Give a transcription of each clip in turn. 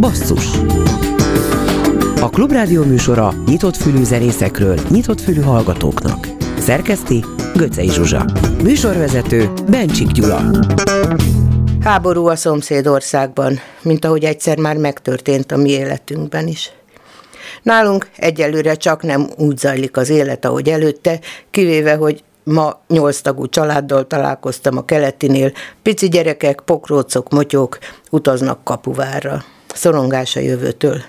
Basszus A Klubrádió műsora nyitott fülű zenészekről, nyitott fülű hallgatóknak. Szerkeszti Göcej Zsuzsa. Műsorvezető Bencsik Gyula. Háború a szomszédországban, mint ahogy egyszer már megtörtént a mi életünkben is. Nálunk egyelőre csak nem úgy zajlik az élet, ahogy előtte, kivéve, hogy ma nyolc tagú családdal találkoztam a keletinél, pici gyerekek, pokrócok, motyók utaznak kapuvárra. Szorongás a jövőtől.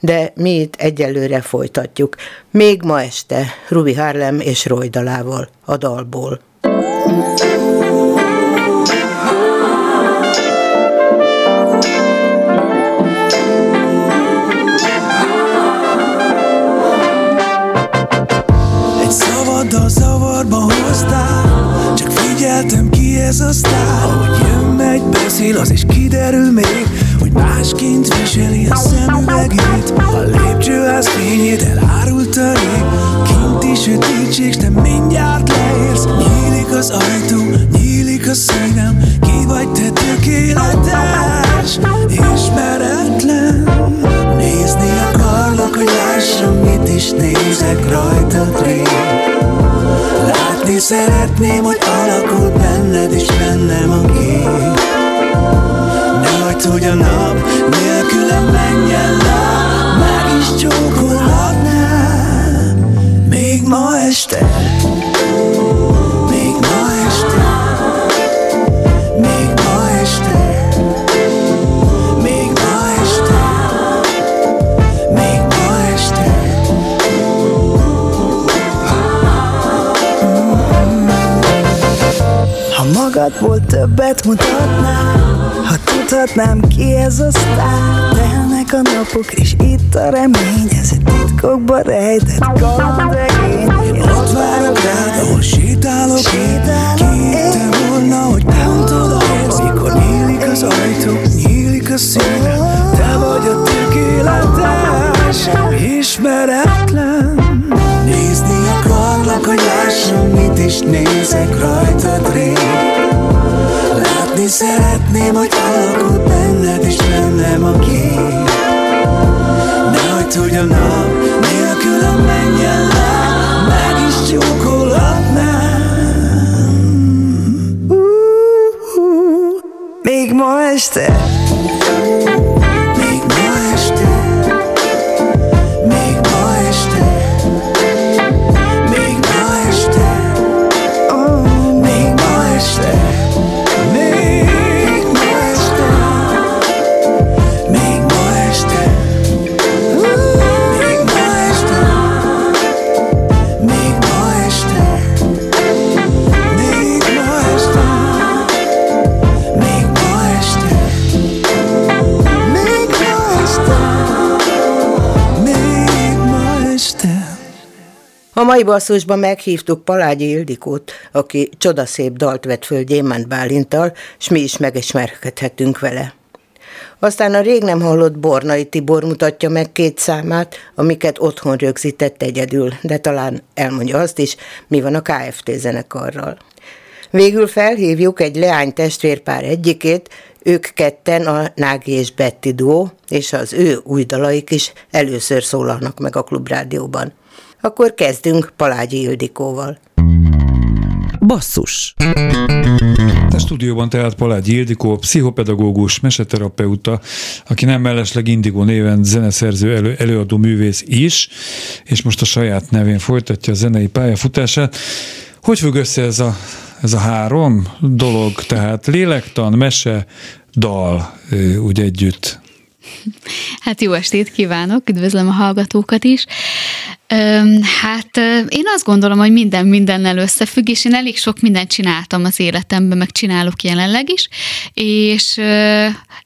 De mi itt egyelőre folytatjuk. Még ma este Rubi Harlem és Rojdalával a dalból. Figyeltem ki ez a sztár. Ahogy jön, megy, beszél, az is kiderül még Hogy másként viseli a szemüvegét. A lépcsőház fényét elárulta rég. Kinti sötétség, de mindjárt leérsz. Nyílik az ajtó, nyílik a szívem Ki vagy te tökéletes, ismeretlen. Nézni akarlak, hogy lássam, mit is nézek rajtad rég Látni szeretném, hogy alakul benned és bennem a kép Ne hagyd, hogy nap nélkülem menjen le Meg is csókolhatnám. Még ma este magadból többet mutatnál Ha tudhatnám ki ez a sztár. Telnek a napok és itt a remény. Ez egy titkokba rejtett kalandregény Én ott várok rád, ahol sétálok. Sétálok. Ki volna, hogy pont odaérsz Mikor nyílik az ajtó, nyílik a szívem Te vagy a tökéletes Ismeretlen. Nézni akarlak, hogy lássam, mit is nézek rajtad rég Látni szeretném, hogy alakul benned és bennem a kép. Ne hagyd, hogy a nap nélkülem menjen le Meg is csókolhatnám. Uh-huh. Még ma este A mai basszusban meghívtuk Palágyi Ildikót, aki csodaszép dalt vett föl Gyémánt Bálintal, s mi is megismerkedhetünk vele. Aztán a rég nem hallott Bornai Tibor mutatja meg két számát, amiket otthon rögzített egyedül, de talán elmondja azt is, mi van a KFT zenekarral. Végül felhívjuk egy leány testvérpár egyikét, ők ketten a Nági és Betty duó, és az ő új dalaik is először szólalnak meg a klubrádióban. Akkor kezdünk Palágyi Ildikóval. Basszus A stúdióban tehát Palágyi Ildikó, pszichopedagógus, meseterapeuta, aki nem mellesleg Indigo néven zeneszerző, elő, előadó művész is, és most a saját nevén folytatja a zenei pályafutását. Hogy függ össze ez a, ez a három dolog, tehát lélektan, mese, dal úgy együtt? Hát jó estét kívánok, üdvözlöm a hallgatókat is. Hát én azt gondolom, hogy minden mindennel összefügg, és én elég sok mindent csináltam az életemben, meg csinálok jelenleg is, és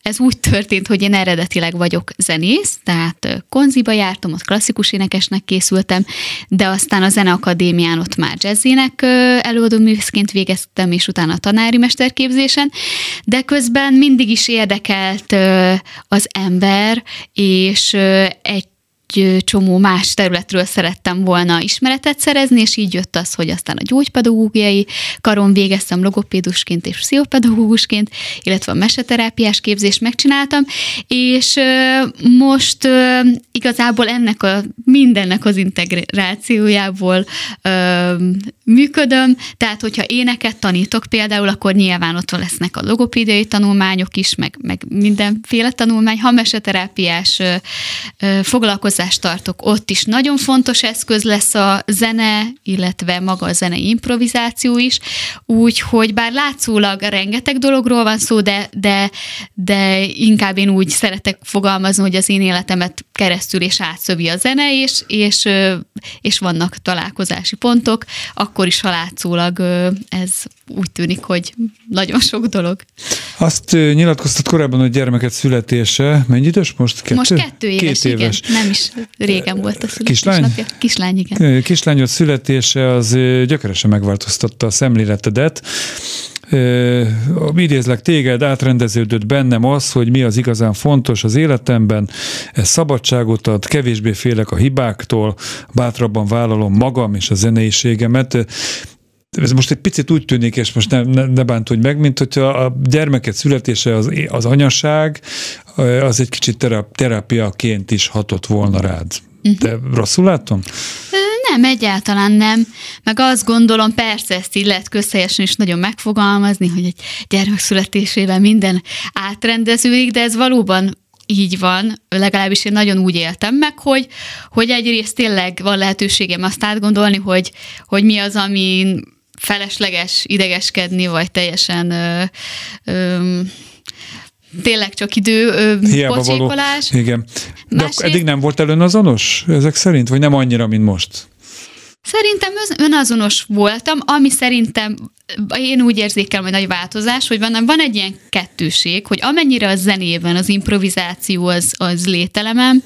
ez úgy történt, hogy én eredetileg vagyok zenész, tehát konziba jártam, ott klasszikus énekesnek készültem, de aztán a Zeneakadémián ott már jazzének előadó művészként végeztem, és utána a tanári mesterképzésen, de közben mindig is érdekelt az ember, és egy csomó más területről szerettem volna ismeretet szerezni, és így jött az, hogy aztán a gyógypedagógiai karon végeztem logopédusként és pszichopedagógusként, illetve a meseterápiás képzést megcsináltam, és most igazából ennek a mindennek az integrációjából működöm, tehát hogyha éneket tanítok például, akkor nyilván ott lesznek a logopédiai tanulmányok is, meg, meg mindenféle tanulmány, ha meseterápiás foglalkozást tartok, ott is nagyon fontos eszköz lesz a zene, illetve maga a zenei improvizáció is, úgyhogy bár látszólag rengeteg dologról van szó, de, de, de inkább én úgy szeretek fogalmazni, hogy az én életemet keresztül és átszövi a zene, és, és, és vannak találkozási pontok, akkor is, ha látszólag ez úgy tűnik, hogy nagyon sok dolog. Azt nyilatkoztat korábban, hogy gyermeket születése, mennyi idős most? Kettő? Most kettő éves, Két éves. igen. Nem is régen volt a Kislány? Kislány, igen. Kislányod születése az gyökeresen megváltoztatta a szemléletedet. Idézlek téged, átrendeződött bennem az, hogy mi az igazán fontos az életemben, ez szabadságot ad, kevésbé félek a hibáktól, bátrabban vállalom magam és a zeneiségemet ez most egy picit úgy tűnik, és most ne, ne, ne bántudj meg, mint hogyha a gyermeket születése, az, az anyaság, az egy kicsit terápiaként is hatott volna rád. Uh-huh. De rosszul látom? Nem, egyáltalán nem. Meg azt gondolom, persze ezt így lehet közhelyesen is nagyon megfogalmazni, hogy egy gyermek születésében minden átrendeződik, de ez valóban így van, legalábbis én nagyon úgy éltem meg, hogy, hogy egyrészt tényleg van lehetőségem azt átgondolni, hogy, hogy mi az, ami felesleges idegeskedni, vagy teljesen ö, ö, tényleg csak idő pocsékolás. Igen. De Másrészt... eddig nem volt előnazonos ezek szerint, vagy nem annyira, mint most? Szerintem önazonos voltam, ami szerintem én úgy érzékelem, hogy nagy változás, hogy van, van egy ilyen kettőség, hogy amennyire a zenében az improvizáció az, az lételemem,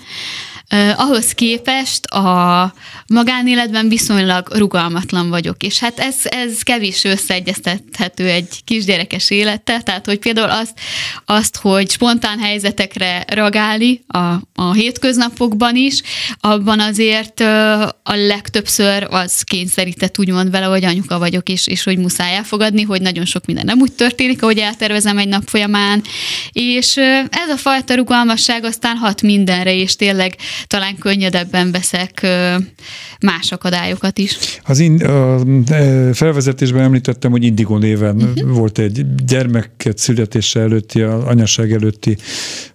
ahhoz képest a magánéletben viszonylag rugalmatlan vagyok, és hát ez, ez kevés összeegyeztethető egy kisgyerekes élettel, tehát hogy például azt, azt hogy spontán helyzetekre reagálni a, a hétköznapokban is, abban azért a legtöbbször az kényszerített úgymond vele, hogy anyuka vagyok, és, és hogy muszáj elfogadni, hogy nagyon sok minden nem úgy történik, ahogy eltervezem egy nap folyamán, és ez a fajta rugalmasság aztán hat mindenre, és tényleg talán könnyedebben veszek más akadályokat is. Az in, a felvezetésben említettem, hogy Indigo néven uh-huh. volt egy gyermeket születése előtti, a anyaság előtti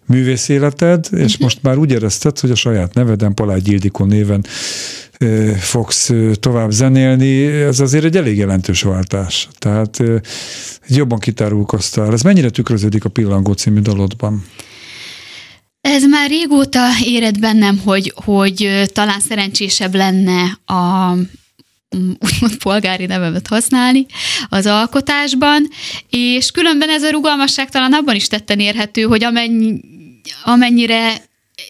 művész életed, és uh-huh. most már úgy érezted, hogy a saját neveden, Palágy Ildikó néven fogsz tovább zenélni, ez azért egy elég jelentős váltás. Tehát jobban kitárulkoztál. Ez mennyire tükröződik a Pillangó című dalodban? Ez már régóta éred bennem, hogy, hogy talán szerencsésebb lenne a mm, úgymond polgári nevemet használni az alkotásban, és különben ez a rugalmasság talán abban is tetten érhető, hogy amennyi, amennyire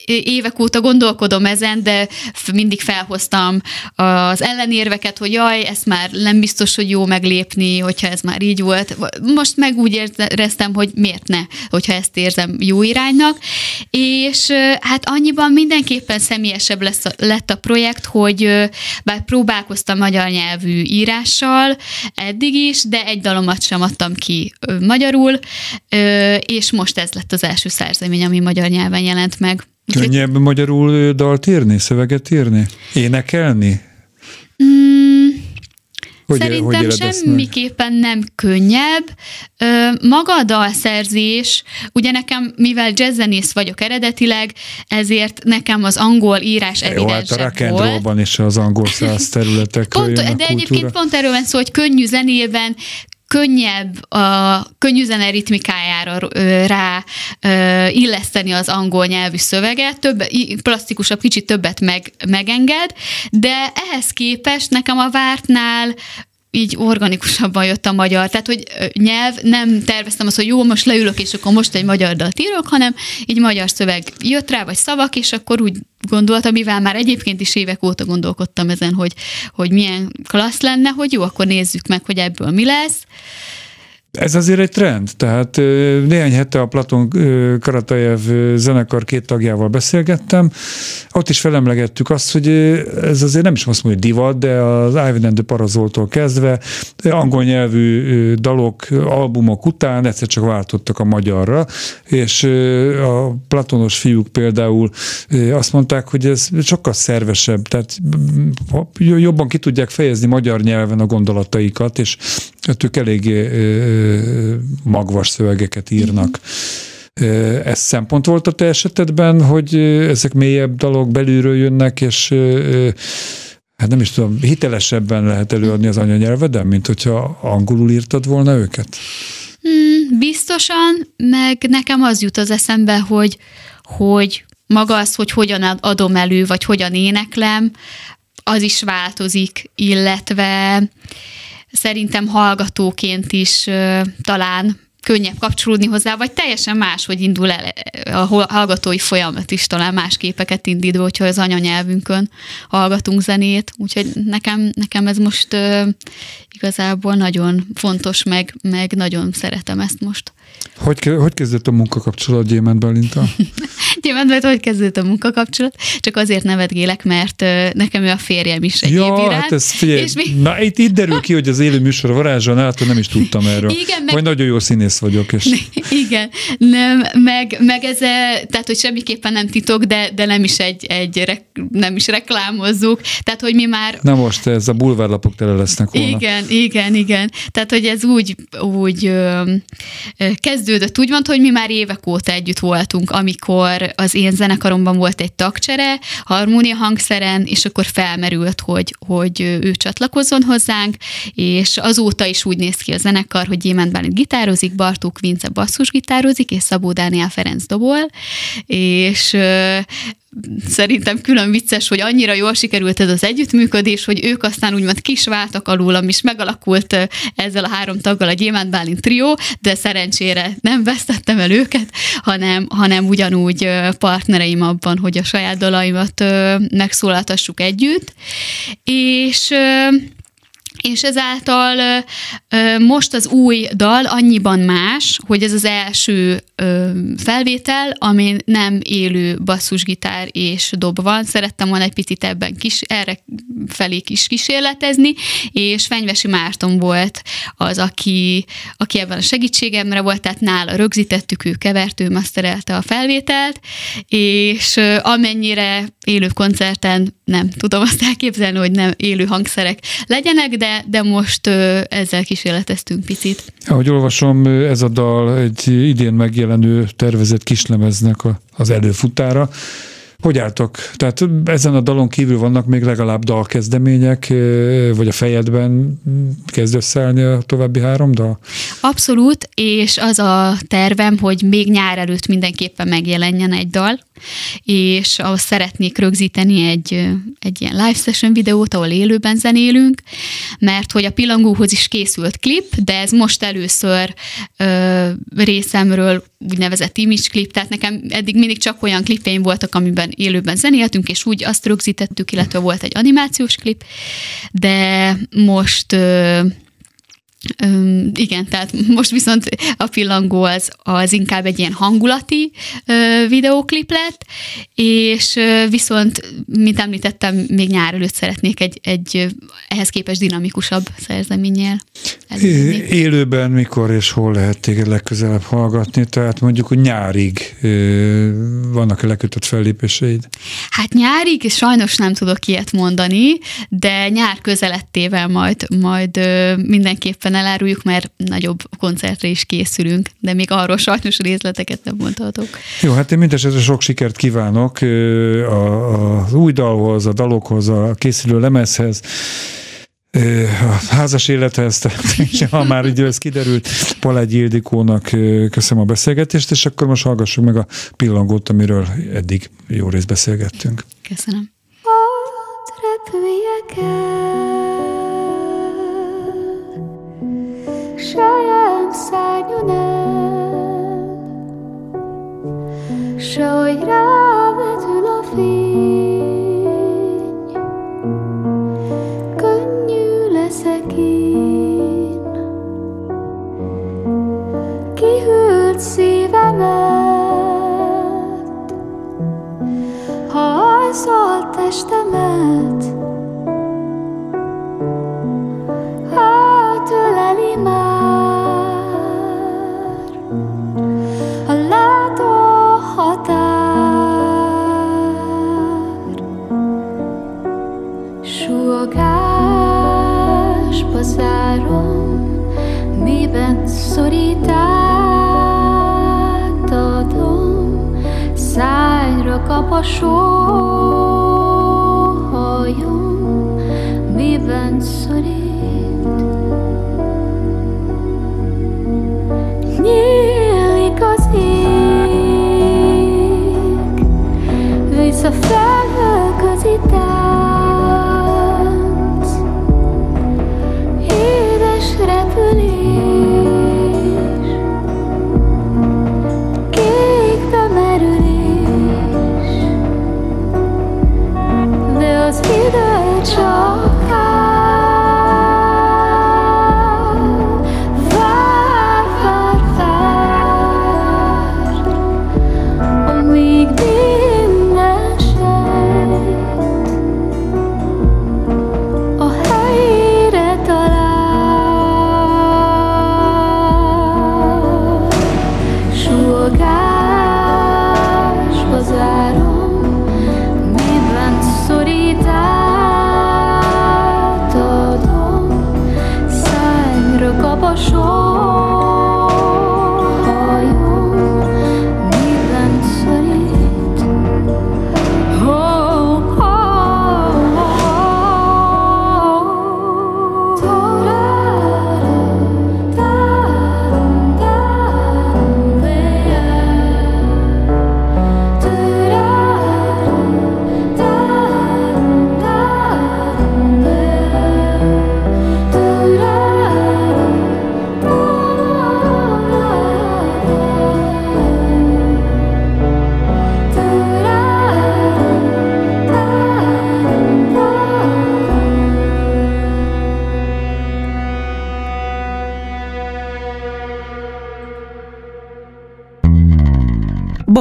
évek óta gondolkodom ezen, de mindig felhoztam az ellenérveket, hogy jaj, ezt már nem biztos, hogy jó meglépni, hogyha ez már így volt. Most meg úgy éreztem, hogy miért ne, hogyha ezt érzem jó iránynak. És hát annyiban mindenképpen személyesebb lesz, lett a projekt, hogy bár próbálkoztam magyar nyelvű írással eddig is, de egy dalomat sem adtam ki magyarul, és most ez lett az első szerzemény, ami magyar nyelven jelent meg. Könnyebb magyarul dalt írni, szöveget írni? Énekelni? Mm, hogy, Szerintem hogy semmiképpen nem könnyebb. Maga a dalszerzés, ugye nekem, mivel jazzzenész vagyok eredetileg, ezért nekem az angol írás evidensebb hát a rock is az angol száz területek. Pont, de egyébként pont erről van szó, hogy könnyű zenében könnyebb a könnyű zene ritmikájára rá illeszteni az angol nyelvű szöveget, több, plastikusabb, kicsit többet meg, megenged, de ehhez képest nekem a vártnál így organikusabban jött a magyar. Tehát, hogy nyelv, nem terveztem azt, hogy jó, most leülök, és akkor most egy magyar dalt írok, hanem így magyar szöveg jött rá, vagy szavak, és akkor úgy gondoltam, mivel már egyébként is évek óta gondolkodtam ezen, hogy, hogy milyen klassz lenne, hogy jó, akkor nézzük meg, hogy ebből mi lesz. Ez azért egy trend, tehát néhány hete a Platon Karatajev zenekar két tagjával beszélgettem, ott is felemlegettük azt, hogy ez azért nem is azt mondja, hogy divat, de az Ivan and the Parazoltól kezdve angol nyelvű dalok, albumok után egyszer csak váltottak a magyarra, és a platonos fiúk például azt mondták, hogy ez sokkal szervesebb, tehát jobban ki tudják fejezni magyar nyelven a gondolataikat, és ők eléggé magvas szövegeket írnak. Ez szempont volt a te esetedben, hogy ezek mélyebb dalok belülről jönnek, és hát nem is tudom, hitelesebben lehet előadni az anyanyelveden, mint hogyha angolul írtad volna őket? Hmm, biztosan, meg nekem az jut az eszembe, hogy, hogy maga az, hogy hogyan adom elő, vagy hogyan éneklem, az is változik, illetve szerintem hallgatóként is talán könnyebb kapcsolódni hozzá, vagy teljesen más, hogy indul el a hallgatói folyamat is talán más képeket indítva, hogyha az anyanyelvünkön hallgatunk zenét, úgyhogy nekem, nekem ez most uh, igazából nagyon fontos, meg, meg nagyon szeretem ezt most. Hogy, hogy kezdett a munkakapcsolat Gyémánt Balinta? Gyémánt Balint, hogy kezdődött a munkakapcsolat? Csak azért nevetgélek, mert nekem ő a férjem is egy ja, iránt, hát ez figyelj, és mi... na itt, itt derül ki, hogy az élő műsor varázsa, hát nem is tudtam erről. Igen, meg... Vagy nagyon jó színész vagyok. És... Igen, nem, meg, meg ez, tehát hogy semmiképpen nem titok, de, de nem is egy, egy nem is reklámozzuk, tehát hogy mi már... Na most ez a bulvárlapok tele lesznek volna. Igen, igen, igen. Tehát, hogy ez úgy, úgy ö, kezdődött, úgy van, hogy mi már évek óta együtt voltunk, amikor az én zenekaromban volt egy tagcsere, harmónia hangszeren, és akkor felmerült, hogy, hogy ő csatlakozzon hozzánk, és azóta is úgy néz ki a zenekar, hogy Gyémánt Bálint gitározik, Bartók Vince basszusgitározik, és Szabó Dániel Ferenc dobol, és szerintem külön vicces, hogy annyira jól sikerült ez az együttműködés, hogy ők aztán úgymond kisváltak alulam, és megalakult ezzel a három taggal a Gyémánt Bálint trió, de szerencsére nem vesztettem el őket, hanem, hanem ugyanúgy partnereim abban, hogy a saját dalaimat megszólaltassuk együtt. És és ezáltal most az új dal annyiban más, hogy ez az első felvétel, ami nem élő basszusgitár és dob van. Szerettem volna egy picit ebben kis, erre felé is kísérletezni, és Fenyvesi Márton volt az, aki, aki ebben a segítségemre volt, tehát nála rögzítettük, ő kevert, ő maszterelte a felvételt, és amennyire élő koncerten nem tudom azt elképzelni, hogy nem élő hangszerek legyenek, de, de most ezzel kísérleteztünk picit. Ahogy olvasom, ez a dal egy idén megjelenő tervezett kislemeznek a, az előfutára. Hogy álltok? Tehát ezen a dalon kívül vannak még legalább dalkezdemények, vagy a fejedben kezd összeállni a további három dal? Abszolút, és az a tervem, hogy még nyár előtt mindenképpen megjelenjen egy dal, és ahhoz szeretnék rögzíteni egy, egy ilyen live session videót, ahol élőben zenélünk, mert hogy a pillangóhoz is készült klip, de ez most először ö, részemről úgynevezett image klip, tehát nekem eddig mindig csak olyan klipjeim voltak, amiben élőben zenéltünk, és úgy azt rögzítettük, illetve volt egy animációs klip, de most ö, Üm, igen, tehát most viszont a pillangó az, az inkább egy ilyen hangulati ö, videóklip lett, és ö, viszont, mint említettem, még nyár előtt szeretnék egy, egy ehhez képest dinamikusabb szerzeményel. Élőben mikor és hol lehet téged legközelebb hallgatni? Tehát mondjuk, hogy nyárig ö, vannak-e lekötött fellépéseid? Hát nyárig sajnos nem tudok ilyet mondani, de nyár közelettével majd, majd ö, mindenképpen eláruljuk, mert nagyobb koncertre is készülünk, de még arról sajnos részleteket nem mondhatok. Jó, hát én mindesetre sok sikert kívánok az új dalhoz, a dalokhoz, a készülő lemezhez, a házas élethez, tehát ha már így ez kiderült, Palágy Ildikónak köszönöm a beszélgetést, és akkor most hallgassuk meg a pillangót, amiről eddig jó részt beszélgettünk. Köszönöm. saját szárnyon el, se hogy rávetül a fény, könnyű leszek én. Kihűlt szívemet, ha alszol testemet,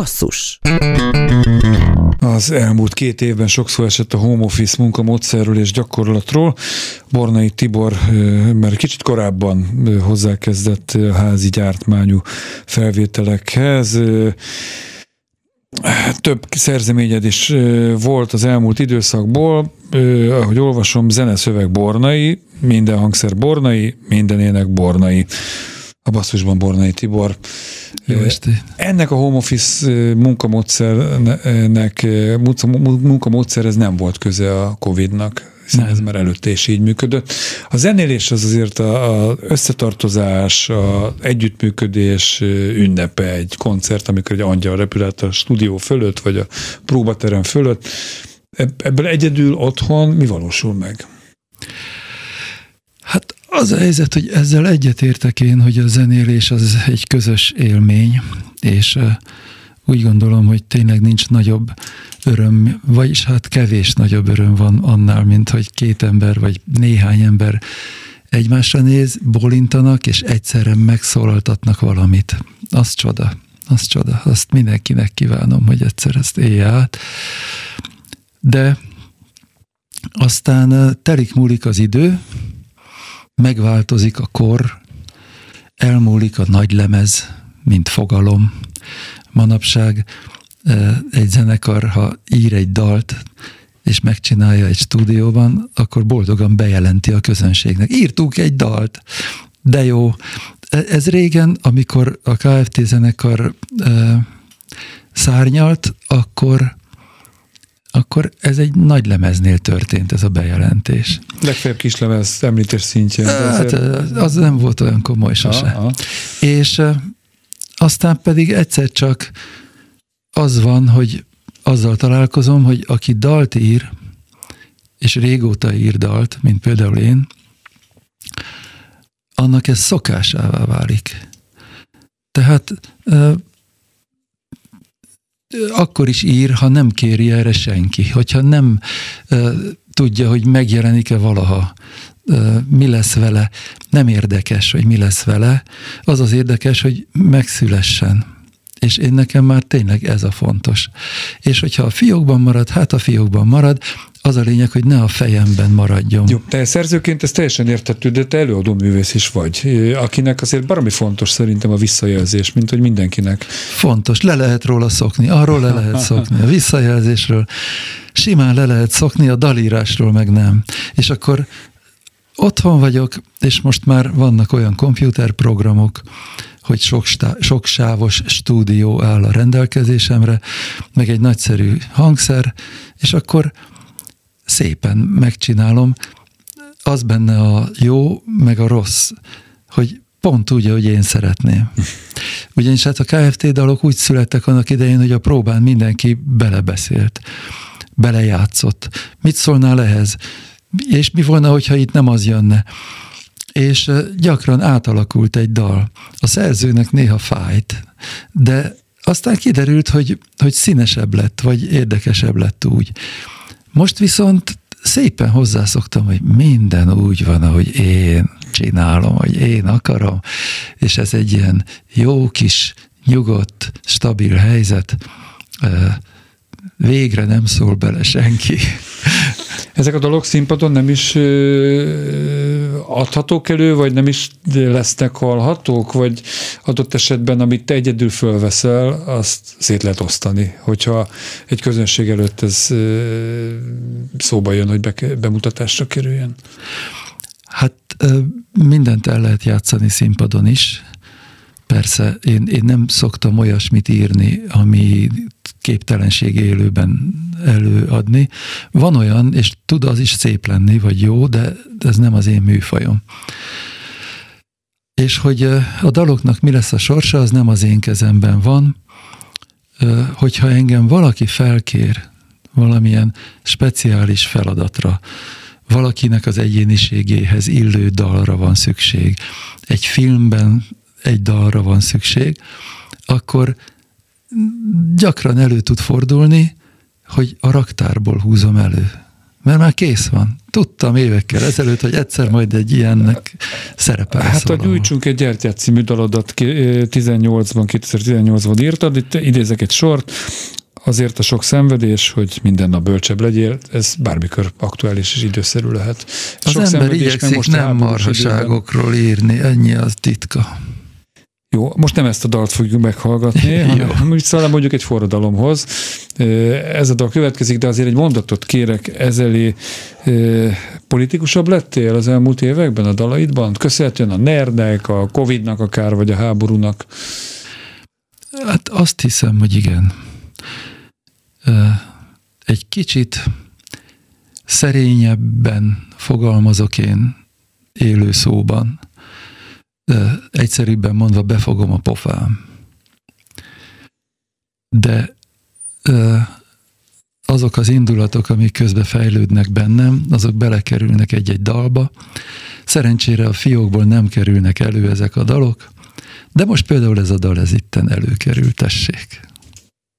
basszus. Az elmúlt két évben sokszor esett a home office munkamódszerről és gyakorlatról. Bornai Tibor már kicsit korábban hozzákezdett házi gyártmányú felvételekhez. Több szerzeményed is volt az elmúlt időszakból, ahogy olvasom, zeneszöveg Bornai, minden hangszer Bornai, minden ének Bornai. A basszusban Bornai Tibor. Jó estét. Ennek a home office munkamódszernek, munkamódszer ez nem volt köze a Covid-nak, hiszen nem. ez már előtte is így működött. A zenélés az azért a, a összetartozás, a együttműködés ünnepe egy koncert, amikor egy angyal repül a stúdió fölött, vagy a próbaterem fölött. Ebből egyedül otthon mi valósul meg? Hát az a helyzet, hogy ezzel egyetértek én, hogy a zenélés az egy közös élmény, és úgy gondolom, hogy tényleg nincs nagyobb öröm, vagyis hát kevés nagyobb öröm van annál, mint hogy két ember vagy néhány ember egymásra néz, bolintanak, és egyszerre megszólaltatnak valamit. Az csoda, az csoda. Azt mindenkinek kívánom, hogy egyszer ezt élje át. De aztán telik múlik az idő, megváltozik a kor, elmúlik a nagy lemez, mint fogalom. Manapság egy zenekar, ha ír egy dalt, és megcsinálja egy stúdióban, akkor boldogan bejelenti a közönségnek. Írtunk egy dalt, de jó. E, ez régen, amikor a KFT zenekar szárnyalt, akkor akkor ez egy nagy lemeznél történt ez a bejelentés. Legfeljebb kis lemez említés szintjén. Hát, az nem volt olyan komoly sose. Aha. És aztán pedig egyszer csak az van, hogy azzal találkozom, hogy aki dalt ír, és régóta ír dalt, mint például én, annak ez szokásává válik. Tehát akkor is ír, ha nem kéri erre senki, hogyha nem uh, tudja, hogy megjelenik-e valaha, uh, mi lesz vele, nem érdekes, hogy mi lesz vele, az az érdekes, hogy megszülessen. És én nekem már tényleg ez a fontos. És hogyha a fiókban marad, hát a fiókban marad, az a lényeg, hogy ne a fejemben maradjon. Jó, te szerzőként ezt teljesen értettük, de te előadó művész is vagy, akinek azért baromi fontos szerintem a visszajelzés, mint hogy mindenkinek. Fontos, le lehet róla szokni, arról le lehet szokni, a visszajelzésről, simán le lehet szokni, a dalírásról meg nem. És akkor otthon vagyok, és most már vannak olyan komputerprogramok, hogy sok, stá, sok sávos stúdió áll a rendelkezésemre, meg egy nagyszerű hangszer, és akkor szépen megcsinálom. Az benne a jó, meg a rossz, hogy pont úgy, ahogy én szeretném. Ugyanis hát a KFT dalok úgy születtek annak idején, hogy a próbán mindenki belebeszélt, belejátszott. Mit szólnál ehhez? És mi volna, hogyha itt nem az jönne? És gyakran átalakult egy dal. A szerzőnek néha fájt, de aztán kiderült, hogy, hogy színesebb lett, vagy érdekesebb lett úgy. Most viszont szépen hozzászoktam, hogy minden úgy van, ahogy én csinálom, hogy én akarom, és ez egy ilyen jó kis, nyugodt, stabil helyzet, végre nem szól bele senki. Ezek a dolog színpadon nem is adhatók elő, vagy nem is lesznek hallhatók, vagy adott esetben, amit te egyedül fölveszel, azt szét lehet osztani, hogyha egy közönség előtt ez szóba jön, hogy bemutatásra kerüljön? Hát mindent el lehet játszani színpadon is. Persze, én, én nem szoktam olyasmit írni, ami képtelenség élőben előadni. Van olyan, és tud az is szép lenni, vagy jó, de ez nem az én műfajom. És hogy a daloknak mi lesz a sorsa, az nem az én kezemben van. Hogyha engem valaki felkér valamilyen speciális feladatra, valakinek az egyéniségéhez illő dalra van szükség, egy filmben egy dalra van szükség, akkor gyakran elő tud fordulni, hogy a raktárból húzom elő. Mert már kész van. Tudtam évekkel ezelőtt, hogy egyszer majd egy ilyennek szerepel. Hát, hogy nyújtsunk egy gyertyát című dalodat 18-ban, 2018-ban írtad, itt idézek egy sort, azért a sok szenvedés, hogy minden nap bölcsebb legyél, ez bármikor aktuális és időszerű lehet. Az sok ember igyekszik nem marhaságokról írni, ennyi az titka. Jó, most nem ezt a dalt fogjuk meghallgatni, hanem úgy szóval mondjuk egy forradalomhoz. Ez a dal következik, de azért egy mondatot kérek ezelé. Politikusabb lettél az elmúlt években a dalaidban? Köszönhetően a nerdnek, a Covid-nak akár, vagy a háborúnak? Hát azt hiszem, hogy igen. Egy kicsit szerényebben fogalmazok én élő szóban, egyszerűbben mondva befogom a pofám. De azok az indulatok, amik közbe fejlődnek bennem, azok belekerülnek egy-egy dalba. Szerencsére a fiókból nem kerülnek elő ezek a dalok, de most például ez a dal ez itten előkerül, tessék.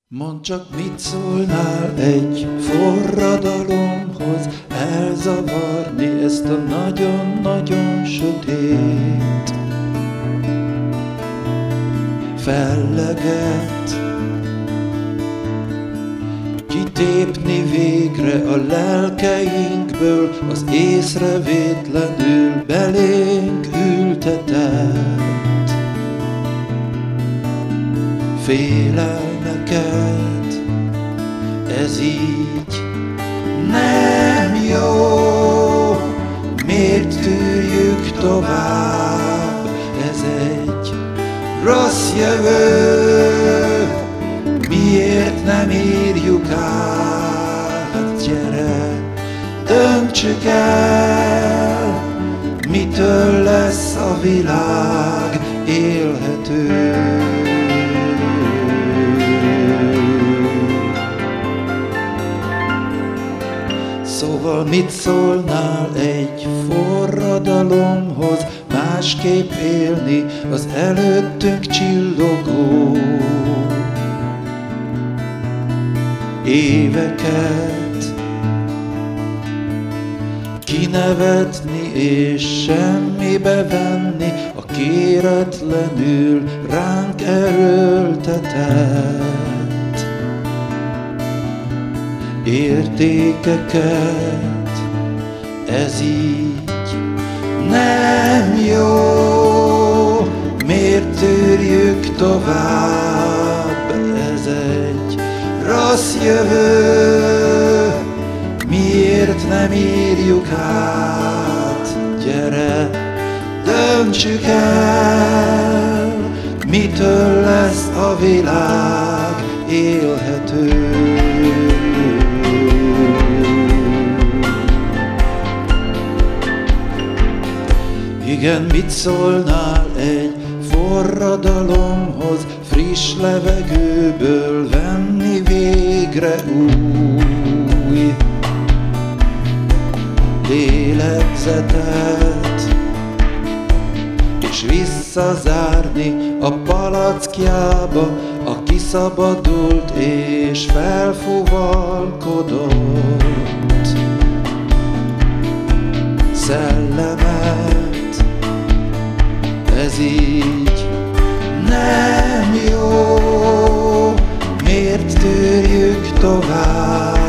Mondd csak, mit szólnál egy forradalomhoz elzavarni ezt a nagyon-nagyon sötét felleget. Kitépni végre a lelkeinkből az észrevétlenül belénk ültetett félelmeket. Ez így nem jó. Miért tűrjük tovább? Ez egy rossz jövő, miért nem írjuk át, gyere, döntsük el, mitől lesz a világ élhető. Szóval mit szólnál egy forradalomhoz, másképp élni az előttünk csillogó. Éveket kinevetni és semmibe venni a kéretlenül ránk erőltetett értékeket. Ez így nem jó, miért tűrjük tovább, ez egy rossz jövő, miért nem írjuk át, gyere, döntsük el, mitől lesz a világ élhető. Igen, mit szólnál egy forradalomhoz, friss levegőből venni végre új lélegzetet, és visszazárni a palackjába a kiszabadult és felfuvalkodott szellemet. Ez így nem jó, miért tűrjük tovább?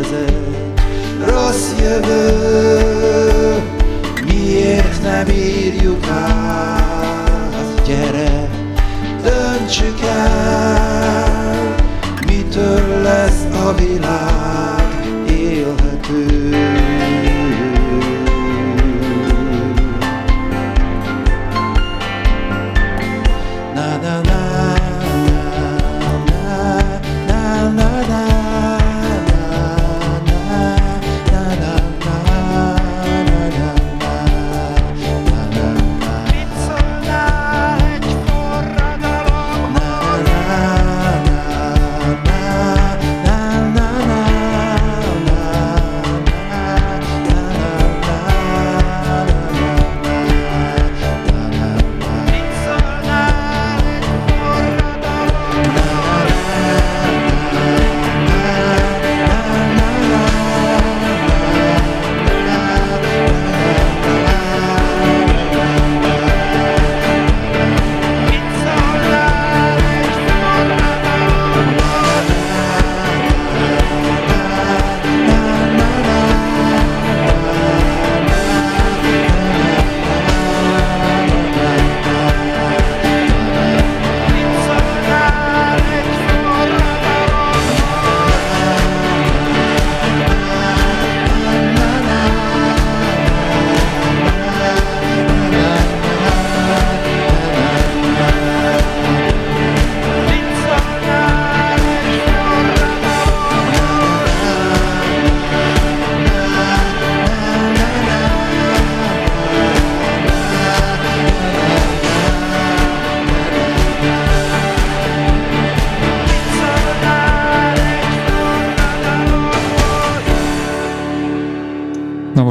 Ez egy rossz jövő, miért nem írjuk át? Gyere, döntsük el, mitől lesz a világ élhető.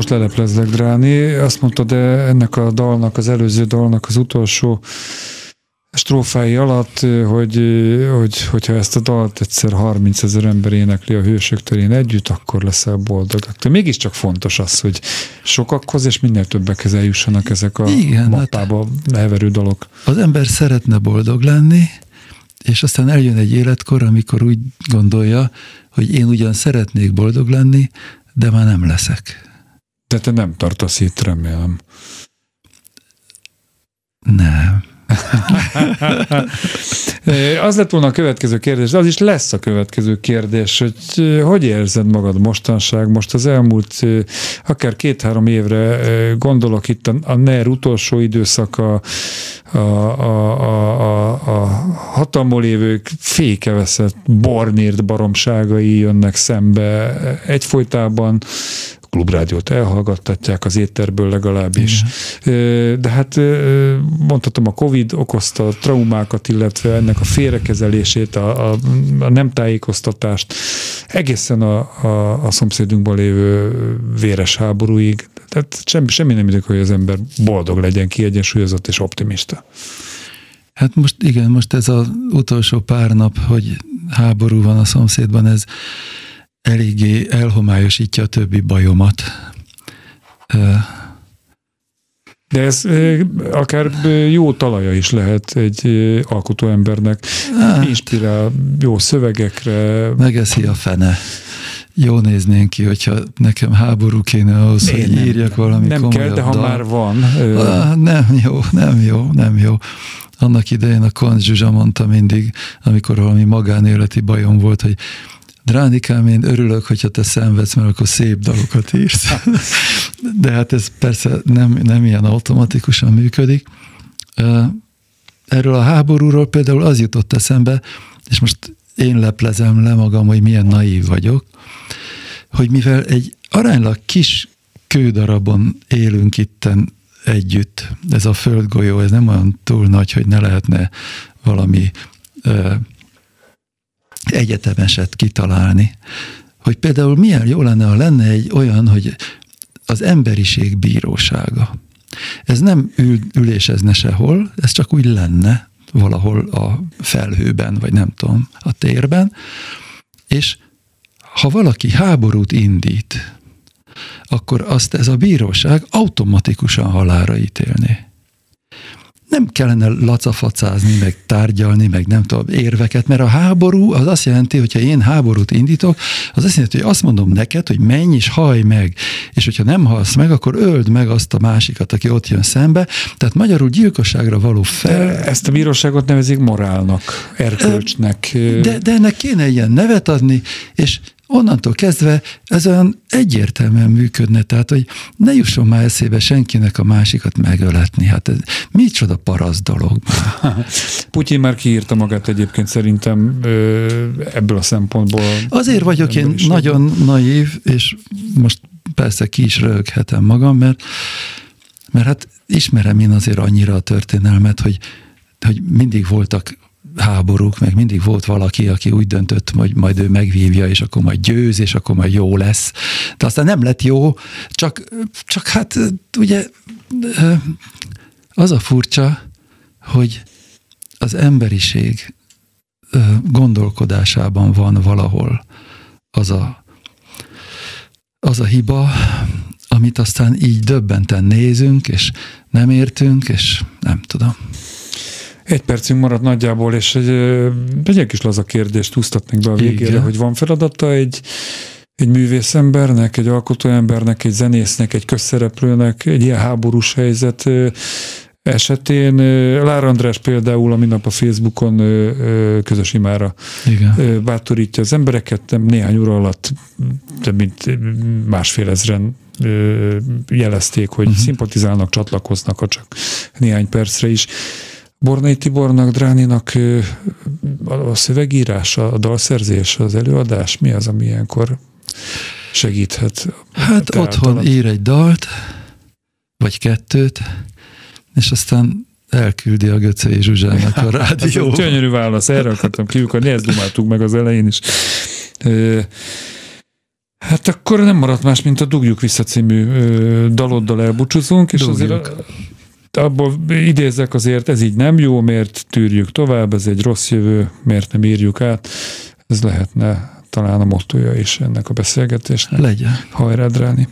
Most leleplezlek, Dráni. Azt mondtad, de ennek a dalnak, az előző dalnak az utolsó strófái alatt, hogy, hogy, hogyha ezt a dalt egyszer 30 ezer ember énekli a hősök terén együtt, akkor leszel boldog. De mégiscsak fontos az, hogy sokakhoz és minél többekhez eljussanak ezek a Igen, mappába hát leheverő dalok. Az ember szeretne boldog lenni, és aztán eljön egy életkor, amikor úgy gondolja, hogy én ugyan szeretnék boldog lenni, de már nem leszek. De te nem tartasz itt, remélem. Nem. az lett volna a következő kérdés, de az is lesz a következő kérdés, hogy hogy érzed magad mostanság, most az elmúlt akár két-három évre gondolok itt a, a NER utolsó időszaka, a, a, a, a, hatalmon lévők fékeveszett bornírt baromságai jönnek szembe egyfolytában, klubrádiót elhallgattatják az étterből legalábbis. Igen. De hát mondhatom, a Covid okozta traumákat, illetve ennek a félrekezelését, a, a, a nem tájékoztatást, egészen a, a, a szomszédunkban lévő véres háborúig. Tehát semmi, semmi nem idők, hogy az ember boldog legyen, kiegyensúlyozott és optimista. Hát most igen, most ez az utolsó pár nap, hogy háború van a szomszédban, ez eléggé elhomályosítja a többi bajomat. De ez akár jó talaja is lehet egy alkotóembernek. Hát, Inspirál jó szövegekre. Megeszi a fene. Jó néznénk ki, hogyha nekem háború kéne ahhoz, Én hogy nem, írjak valami Nem kell, de ha dal. már van. Ah, nem jó, nem jó, nem jó. Annak idején a Kont Zsuzsa mondta mindig, amikor valami magánéleti bajom volt, hogy Dránikám, én örülök, hogyha te szenvedsz, mert akkor szép dalokat írsz. De hát ez persze nem, nem ilyen automatikusan működik. erről a háborúról például az jutott eszembe, és most én leplezem le magam, hogy milyen naív vagyok, hogy mivel egy aránylag kis kődarabon élünk itten együtt, ez a földgolyó, ez nem olyan túl nagy, hogy ne lehetne valami egyetemeset kitalálni, hogy például milyen jó lenne, ha lenne egy olyan, hogy az emberiség bírósága. Ez nem ül, ülésezne sehol, ez csak úgy lenne valahol a felhőben, vagy nem tudom, a térben, és ha valaki háborút indít, akkor azt ez a bíróság automatikusan halára ítélné nem kellene lacafacázni, meg tárgyalni, meg nem tudom, érveket, mert a háború az azt jelenti, hogyha én háborút indítok, az azt jelenti, hogy azt mondom neked, hogy menj és haj meg, és hogyha nem halsz meg, akkor öld meg azt a másikat, aki ott jön szembe. Tehát magyarul gyilkosságra való fel. Ezt a bíróságot nevezik morálnak, erkölcsnek. De, de ennek kéne ilyen nevet adni, és onnantól kezdve ez olyan egyértelműen működne, tehát hogy ne jusson már eszébe senkinek a másikat megöletni. Hát ez micsoda parasz dolog. Putyin már kiírta magát egyébként szerintem ebből a szempontból. Azért vagyok én nagyon naív, és most persze ki is röghetem magam, mert, mert hát ismerem én azért annyira a történelmet, hogy, hogy mindig voltak háborúk, meg mindig volt valaki, aki úgy döntött, hogy majd ő megvívja, és akkor majd győz, és akkor majd jó lesz. De aztán nem lett jó, csak, csak hát ugye az a furcsa, hogy az emberiség gondolkodásában van valahol az a, az a hiba, amit aztán így döbbenten nézünk, és nem értünk, és nem tudom. Egy percünk maradt nagyjából, és egy, egy kis laza kérdést húztatnék be a végére, Igen. hogy van feladata egy, egy művészembernek, egy alkotóembernek, egy zenésznek, egy közszereplőnek egy ilyen háborús helyzet esetén. Lár András például a minap a Facebookon közös imára Igen. bátorítja az embereket, néhány óra alatt több mint másfél ezren jelezték, hogy uh-huh. szimpatizálnak, csatlakoznak, ha csak néhány percre is. Bornai Tibornak, Dráninak a szövegírás, a dalszerzés, az előadás, mi az, ami ilyenkor segíthet? Hát otthon alatt? ír egy dalt, vagy kettőt, és aztán elküldi a Göcei Zsuzsának a rádió. Ez gyönyörű válasz, erre akartam kiukadni, ezt dumáltuk meg az elején is. Hát akkor nem maradt más, mint a Dugjuk vissza című daloddal elbúcsúzunk, és Dugjuk. azért abból idézek azért, ez így nem jó, miért tűrjük tovább, ez egy rossz jövő, miért nem írjuk át. Ez lehetne talán a mottoja is ennek a beszélgetésnek. Legyen. Hajrá, Dráni.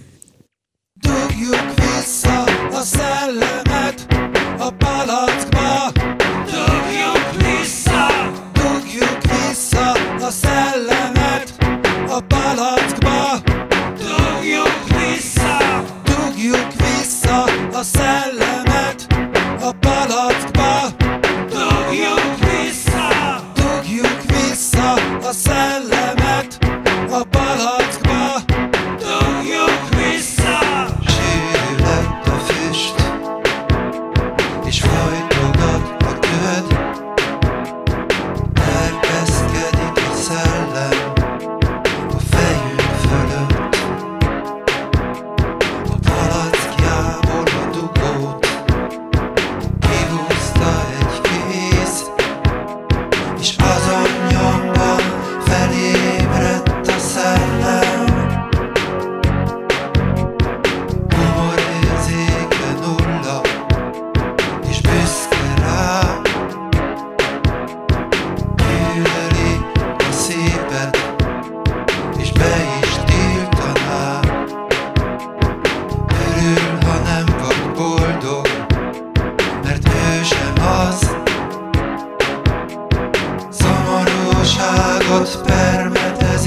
Sem álmod az,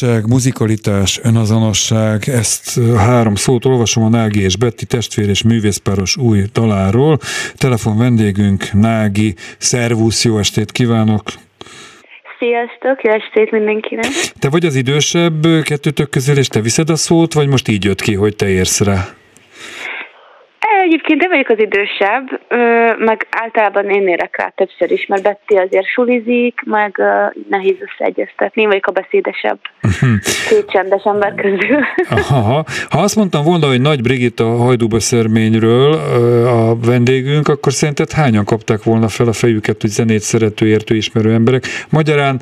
Gondolatiság, muzikalitás, önazonosság, ezt a három szót olvasom a Nági és Betty testvér és művészpáros új daláról. Telefon vendégünk Nági, szervusz, jó estét kívánok! Sziasztok, jó estét mindenkinek! Te vagy az idősebb kettőtök közül, és te viszed a szót, vagy most így jött ki, hogy te érsz rá? Egyébként én vagyok az idősebb, meg általában én érek rá többször is, mert Betty azért sulizik, meg nehéz összeegyeztetni, én vagyok a beszédesebb két csendes ember közül. Aha. Ha azt mondtam volna, hogy Nagy Brigitta hajdúbeszerményről ö, a vendégünk, akkor szerinted hányan kapták volna fel a fejüket, hogy zenét szerető, értő, ismerő emberek? Magyarán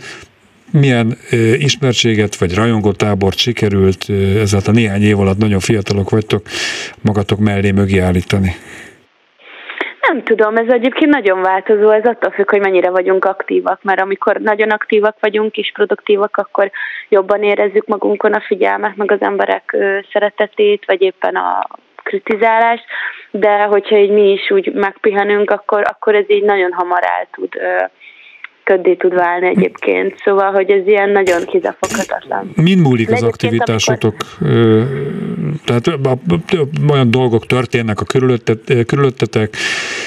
milyen ismertséget vagy rajongotábort sikerült ezáltal néhány év alatt, nagyon fiatalok vagytok, magatok mellé mögé állítani? Nem tudom, ez egyébként nagyon változó, ez attól függ, hogy mennyire vagyunk aktívak, mert amikor nagyon aktívak vagyunk és produktívak, akkor jobban érezzük magunkon a figyelmet, meg az emberek szeretetét, vagy éppen a kritizálást, de hogyha így mi is úgy megpihenünk, akkor, akkor ez így nagyon hamar el tud köddé tud válni egyébként. Szóval, hogy ez ilyen nagyon kizafoghatatlan. Min múlik az aktivitásotok? Ö, Tehát olyan dolgok történnek a körülöttet- körülöttetek,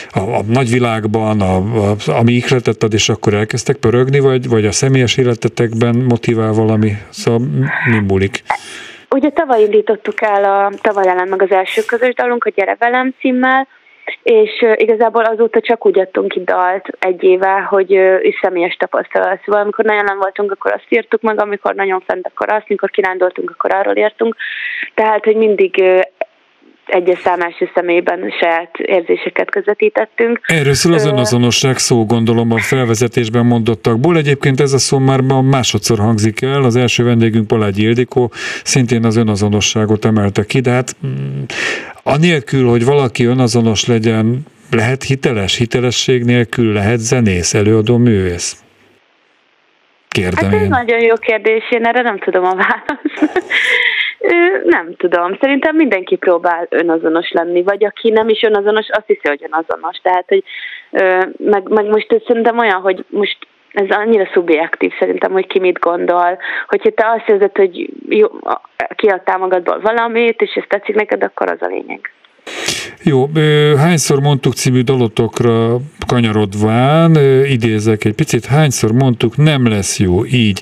a, a nagyvilágban, a, a, ami ihletett ad, és akkor elkezdtek pörögni, vagy, vagy a személyes életetekben motivál valami? Szóval mi múlik? ugye tavaly indítottuk el, a, tavaly jelent meg az első közös dalunk, a Gyere velem címmel, és igazából azóta csak úgy adtunk ki dalt egy éve, hogy is személyes tapasztalat. Szóval amikor nagyon nem voltunk, akkor azt írtuk meg, amikor nagyon fent, akkor azt, amikor kirándultunk, akkor arról írtunk. Tehát, hogy mindig egyes szám első személyben saját érzéseket közvetítettünk. Erről szól az önazonosság szó, gondolom a felvezetésben mondottakból. Egyébként ez a szó már másodszor hangzik el. Az első vendégünk Palágyi Ildikó szintén az önazonosságot emelte ki, de hát mm, anélkül, hogy valaki önazonos legyen, lehet hiteles, hitelesség nélkül lehet zenész, előadó, művész? Kérdem hát ez én. nagyon jó kérdés, én erre nem tudom a választ. Nem tudom, szerintem mindenki próbál önazonos lenni, vagy aki nem is önazonos, azt hiszi, hogy önazonos. Tehát, hogy meg, meg most szerintem olyan, hogy most ez annyira szubjektív szerintem, hogy ki mit gondol. Hogyha te azt érzed, hogy jó, kiadtál magadból valamit, és ez tetszik neked, akkor az a lényeg. Jó, hányszor mondtuk című dalotokra kanyarodván, idézek egy picit, hányszor mondtuk, nem lesz jó így,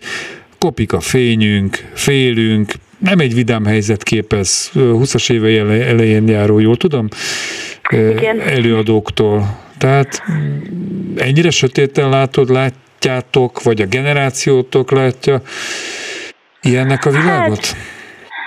kopik a fényünk, félünk, nem egy vidám helyzet képez 20-as éve elején járó, jól tudom, Igen. előadóktól. Tehát ennyire sötéten látod, látjátok, vagy a generációtok látja ilyennek a világot? Hát,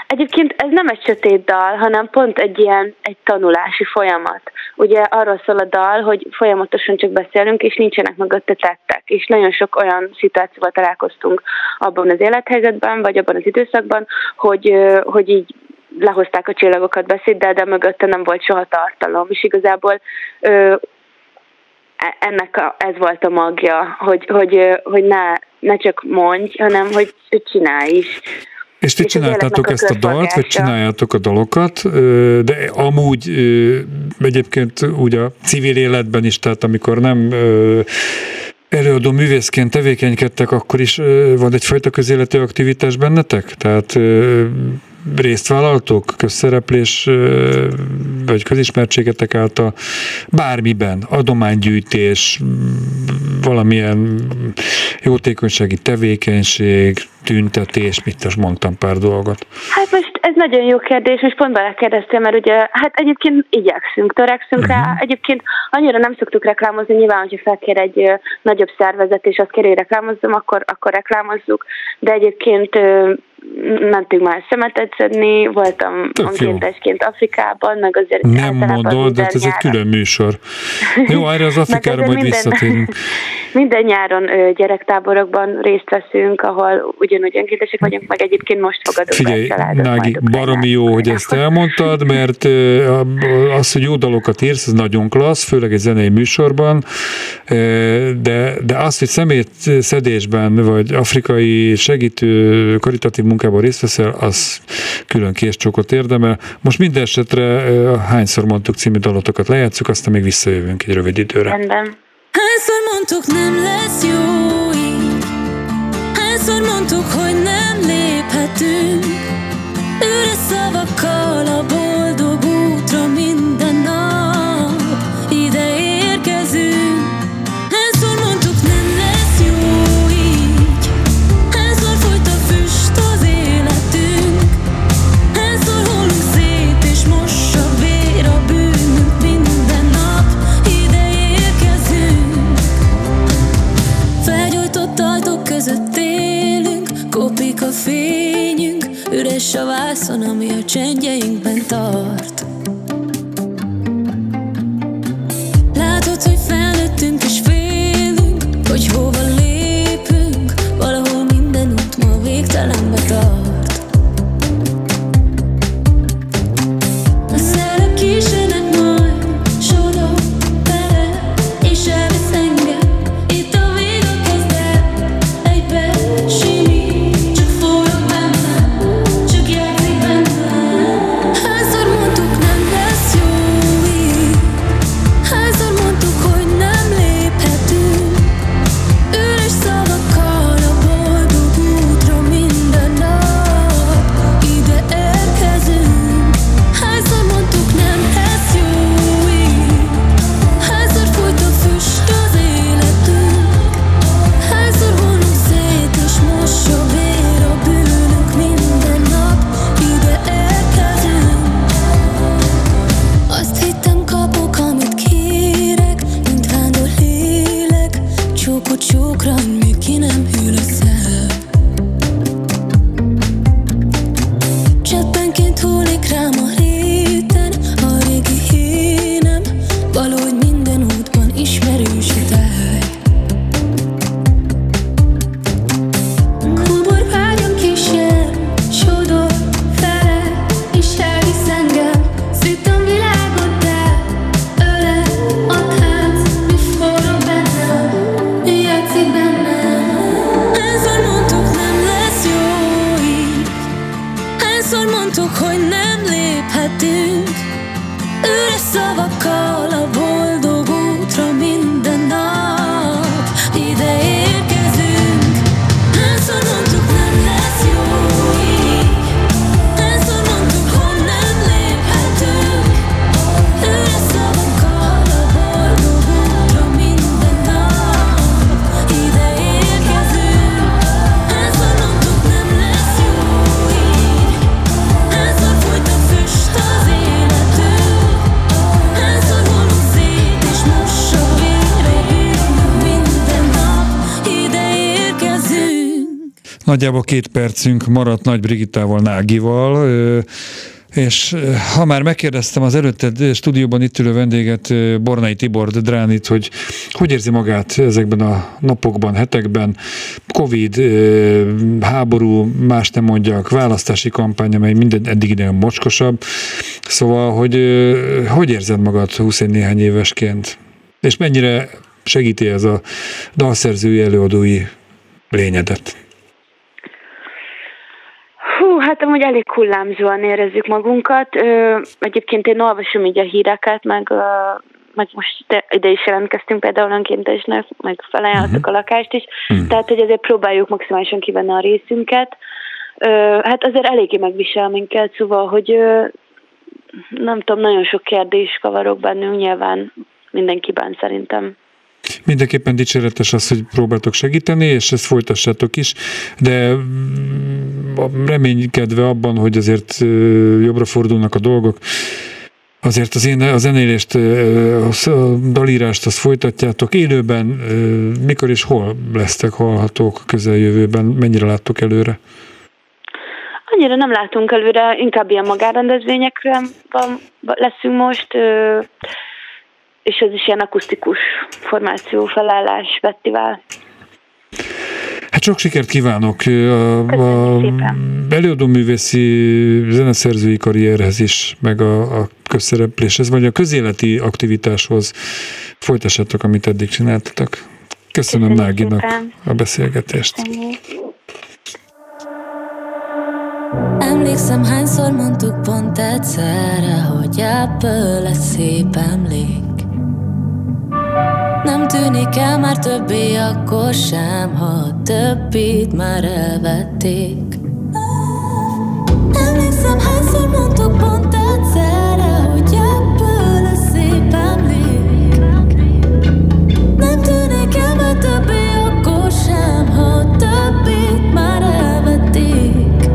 Egyébként ez nem egy sötét dal, hanem pont egy ilyen egy tanulási folyamat. Ugye arról szól a dal, hogy folyamatosan csak beszélünk, és nincsenek mögötte tettek. És nagyon sok olyan szituációval találkoztunk abban az élethelyzetben, vagy abban az időszakban, hogy, hogy így lehozták a csillagokat beszéddel, de mögötte nem volt soha tartalom. És igazából e, ennek a, ez volt a magja, hogy, hogy, hogy ne, ne csak mondj, hanem hogy csinálj is. És ti csináltátok ezt a dalt, vagy csináljátok a dalokat, de amúgy egyébként úgy a civil életben is, tehát amikor nem előadó művészként tevékenykedtek, akkor is van egyfajta közéleti aktivitás bennetek? Tehát részt vállaltok közszereplés vagy közismertségetek által bármiben, adománygyűjtés, valamilyen jótékonysági tevékenység, tüntetés, mit most mondtam pár dolgot. Hát most ez nagyon jó kérdés, most pont belekérdeztem, mert ugye, hát egyébként igyekszünk, törekszünk uh-huh. rá, mhm. egyébként annyira nem szoktuk reklámozni, nyilván, hogyha felkér egy nagyobb szervezet, és azt kéri, hogy reklámozzam, akkor, akkor reklámozzuk, de egyébként mentünk már szemetet szedni, voltam önkéntesként Afrikában, meg azért Nem mondod, de hát ez nyáron. egy külön műsor. Jó, erre az Afrikára majd minden, visszatérünk. Minden nyáron gyerektáborokban részt veszünk, ahol ugyanúgy önkéntesek vagyunk, meg egyébként most fogadunk Figyelj, Nági, baromi jó, hogy ezt elmondtad, mert az, hogy jó dalokat írsz, az nagyon klassz, főleg egy zenei műsorban, de, de az, hogy szemét szedésben, vagy afrikai segítő karitatív munkában részt veszel, az külön késcsókot érdemel. Most minden esetre hányszor mondtuk című dalotokat lejátszuk, aztán még visszajövünk egy rövid időre. Rendben. Hányszor mondtuk nem lesz jó így, hányszor mondtuk, hogy nem léphetünk, üres szavakkal a boldog és a vászon, ami a csendjeinkben tart. Nagyjából két percünk maradt Nagy Brigittával, Nágival, és ha már megkérdeztem az előtted stúdióban itt ülő vendéget, Bornai Tibor Dránit, hogy hogy érzi magát ezekben a napokban, hetekben, Covid, háború, más nem mondjak, választási kampány, amely minden eddig idején mocskosabb. Szóval, hogy hogy érzed magad 20 néhány évesként? És mennyire segíti ez a dalszerzői előadói lényedet? Hát amúgy elég hullámzóan érezzük magunkat. Egyébként én olvasom így a híreket, meg, meg most ide, is jelentkeztünk például önkéntesnek, meg felajánlottuk uh-huh. a lakást is, uh-huh. tehát hogy azért próbáljuk maximálisan kivenni a részünket. Hát azért eléggé megvisel minket, szóval, hogy nem tudom, nagyon sok kérdés kavarok bennünk nyilván mindenkiben szerintem. Mindenképpen dicséretes az, hogy próbáltok segíteni, és ezt folytassátok is, de mm, reménykedve abban, hogy azért jobbra fordulnak a dolgok, Azért az én a zenélést, a dalírást azt folytatjátok élőben, mikor és hol lesztek hallhatók a közeljövőben, mennyire láttok előre? Annyira nem látunk előre, inkább ilyen magárendezvényekre van, leszünk most és ez is ilyen akusztikus formáció felállás fesztivál. Hát sok sikert kívánok a, a előadó művészi zeneszerzői karrierhez is, meg a, a közszerepléshez, vagy a közéleti aktivitáshoz folytassátok, amit eddig csináltatok. Köszönöm Köszönjük Náginak szépen. a beszélgetést. Köszönjük. Emlékszem, hányszor mondtuk pont egyszerre, hogy ebből lesz szép emlék. Nem tűnik el már többé akkor sem, ha többit már elvették. Emlékszem, hányszor mondtuk pont egyszerre, hogy ebből a szép emlék. Nem tűnik el már többé akkor sem, ha többit már elvették.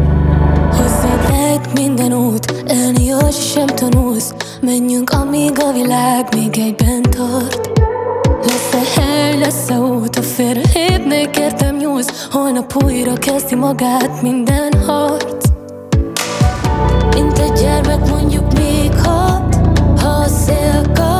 Hozzád lejt minden út, elni sem tanulsz. Menjünk, amíg a világ még egyben tart. Lesz-e hely, lesz-e út, a félrelépnék, értem nyúlsz. Holnap újra kezdi magát minden harc. Mint egy gyermek mondjuk még hat Ha a szél kap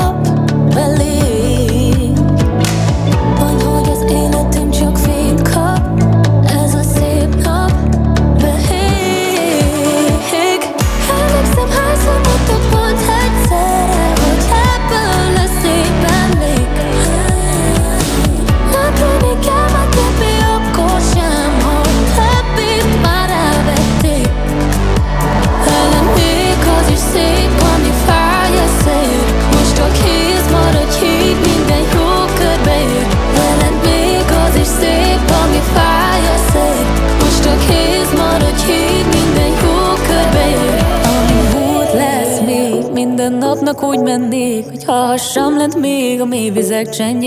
Change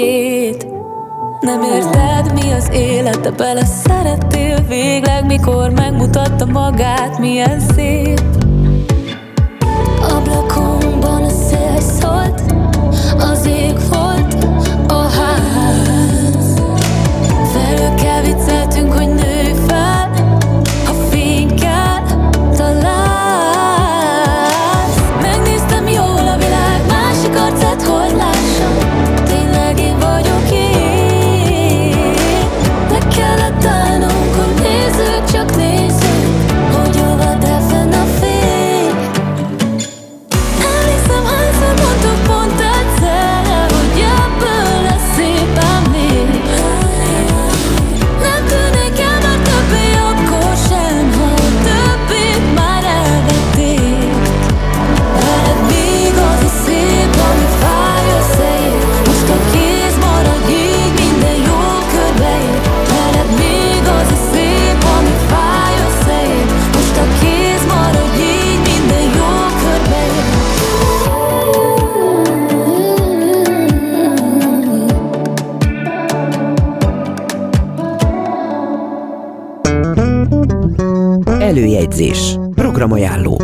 Előjegyzés. Programajánló.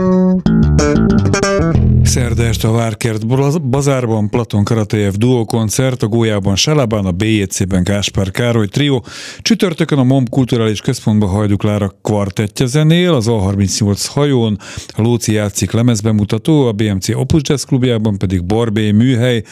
Szerda este a Várkert bazárban Platon Karatejev duo koncert, a Gólyában Salabán, a BJC-ben Gáspár Károly trio. Csütörtökön a MOM Kulturális Központban Hajduk Lára kvartettje zenél, az A38 hajón, a Lóci játszik lemezbemutató, a BMC Opus Jazz klubjában pedig Borbé műhely,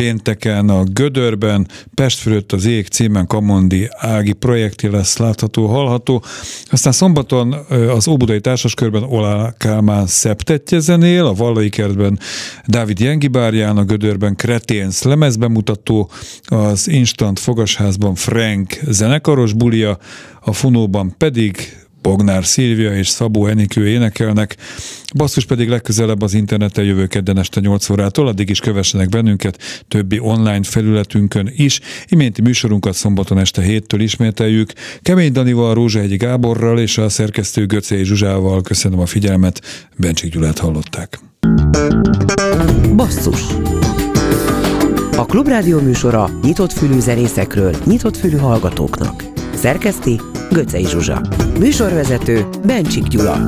pénteken a Gödörben, Pest fölött az ég címen Kamondi Ági projekti lesz látható, hallható. Aztán szombaton az Óbudai Társaskörben Olá Kálmán szeptetje zenél, a Vallai kertben Dávid Jengibárján, a Gödörben Kreténsz lemezbemutató, az Instant Fogasházban Frank zenekaros bulia, a Funóban pedig Bognár Szilvia és Szabó Enikő énekelnek, basszus pedig legközelebb az interneten jövő kedden este 8 órától, addig is kövessenek bennünket többi online felületünkön is. Iménti műsorunkat szombaton este héttől ismételjük. Kemény Danival, Rózsahegyi Gáborral és a szerkesztő Göcé Zsuzsával köszönöm a figyelmet, Bencsik Gyulát hallották. Basszus a Klubrádió műsora nyitott fülű zenészekről, nyitott fülű hallgatóknak. Szerkeszti Göcej Zsuzsa. Műsorvezető Bencsik Gyula.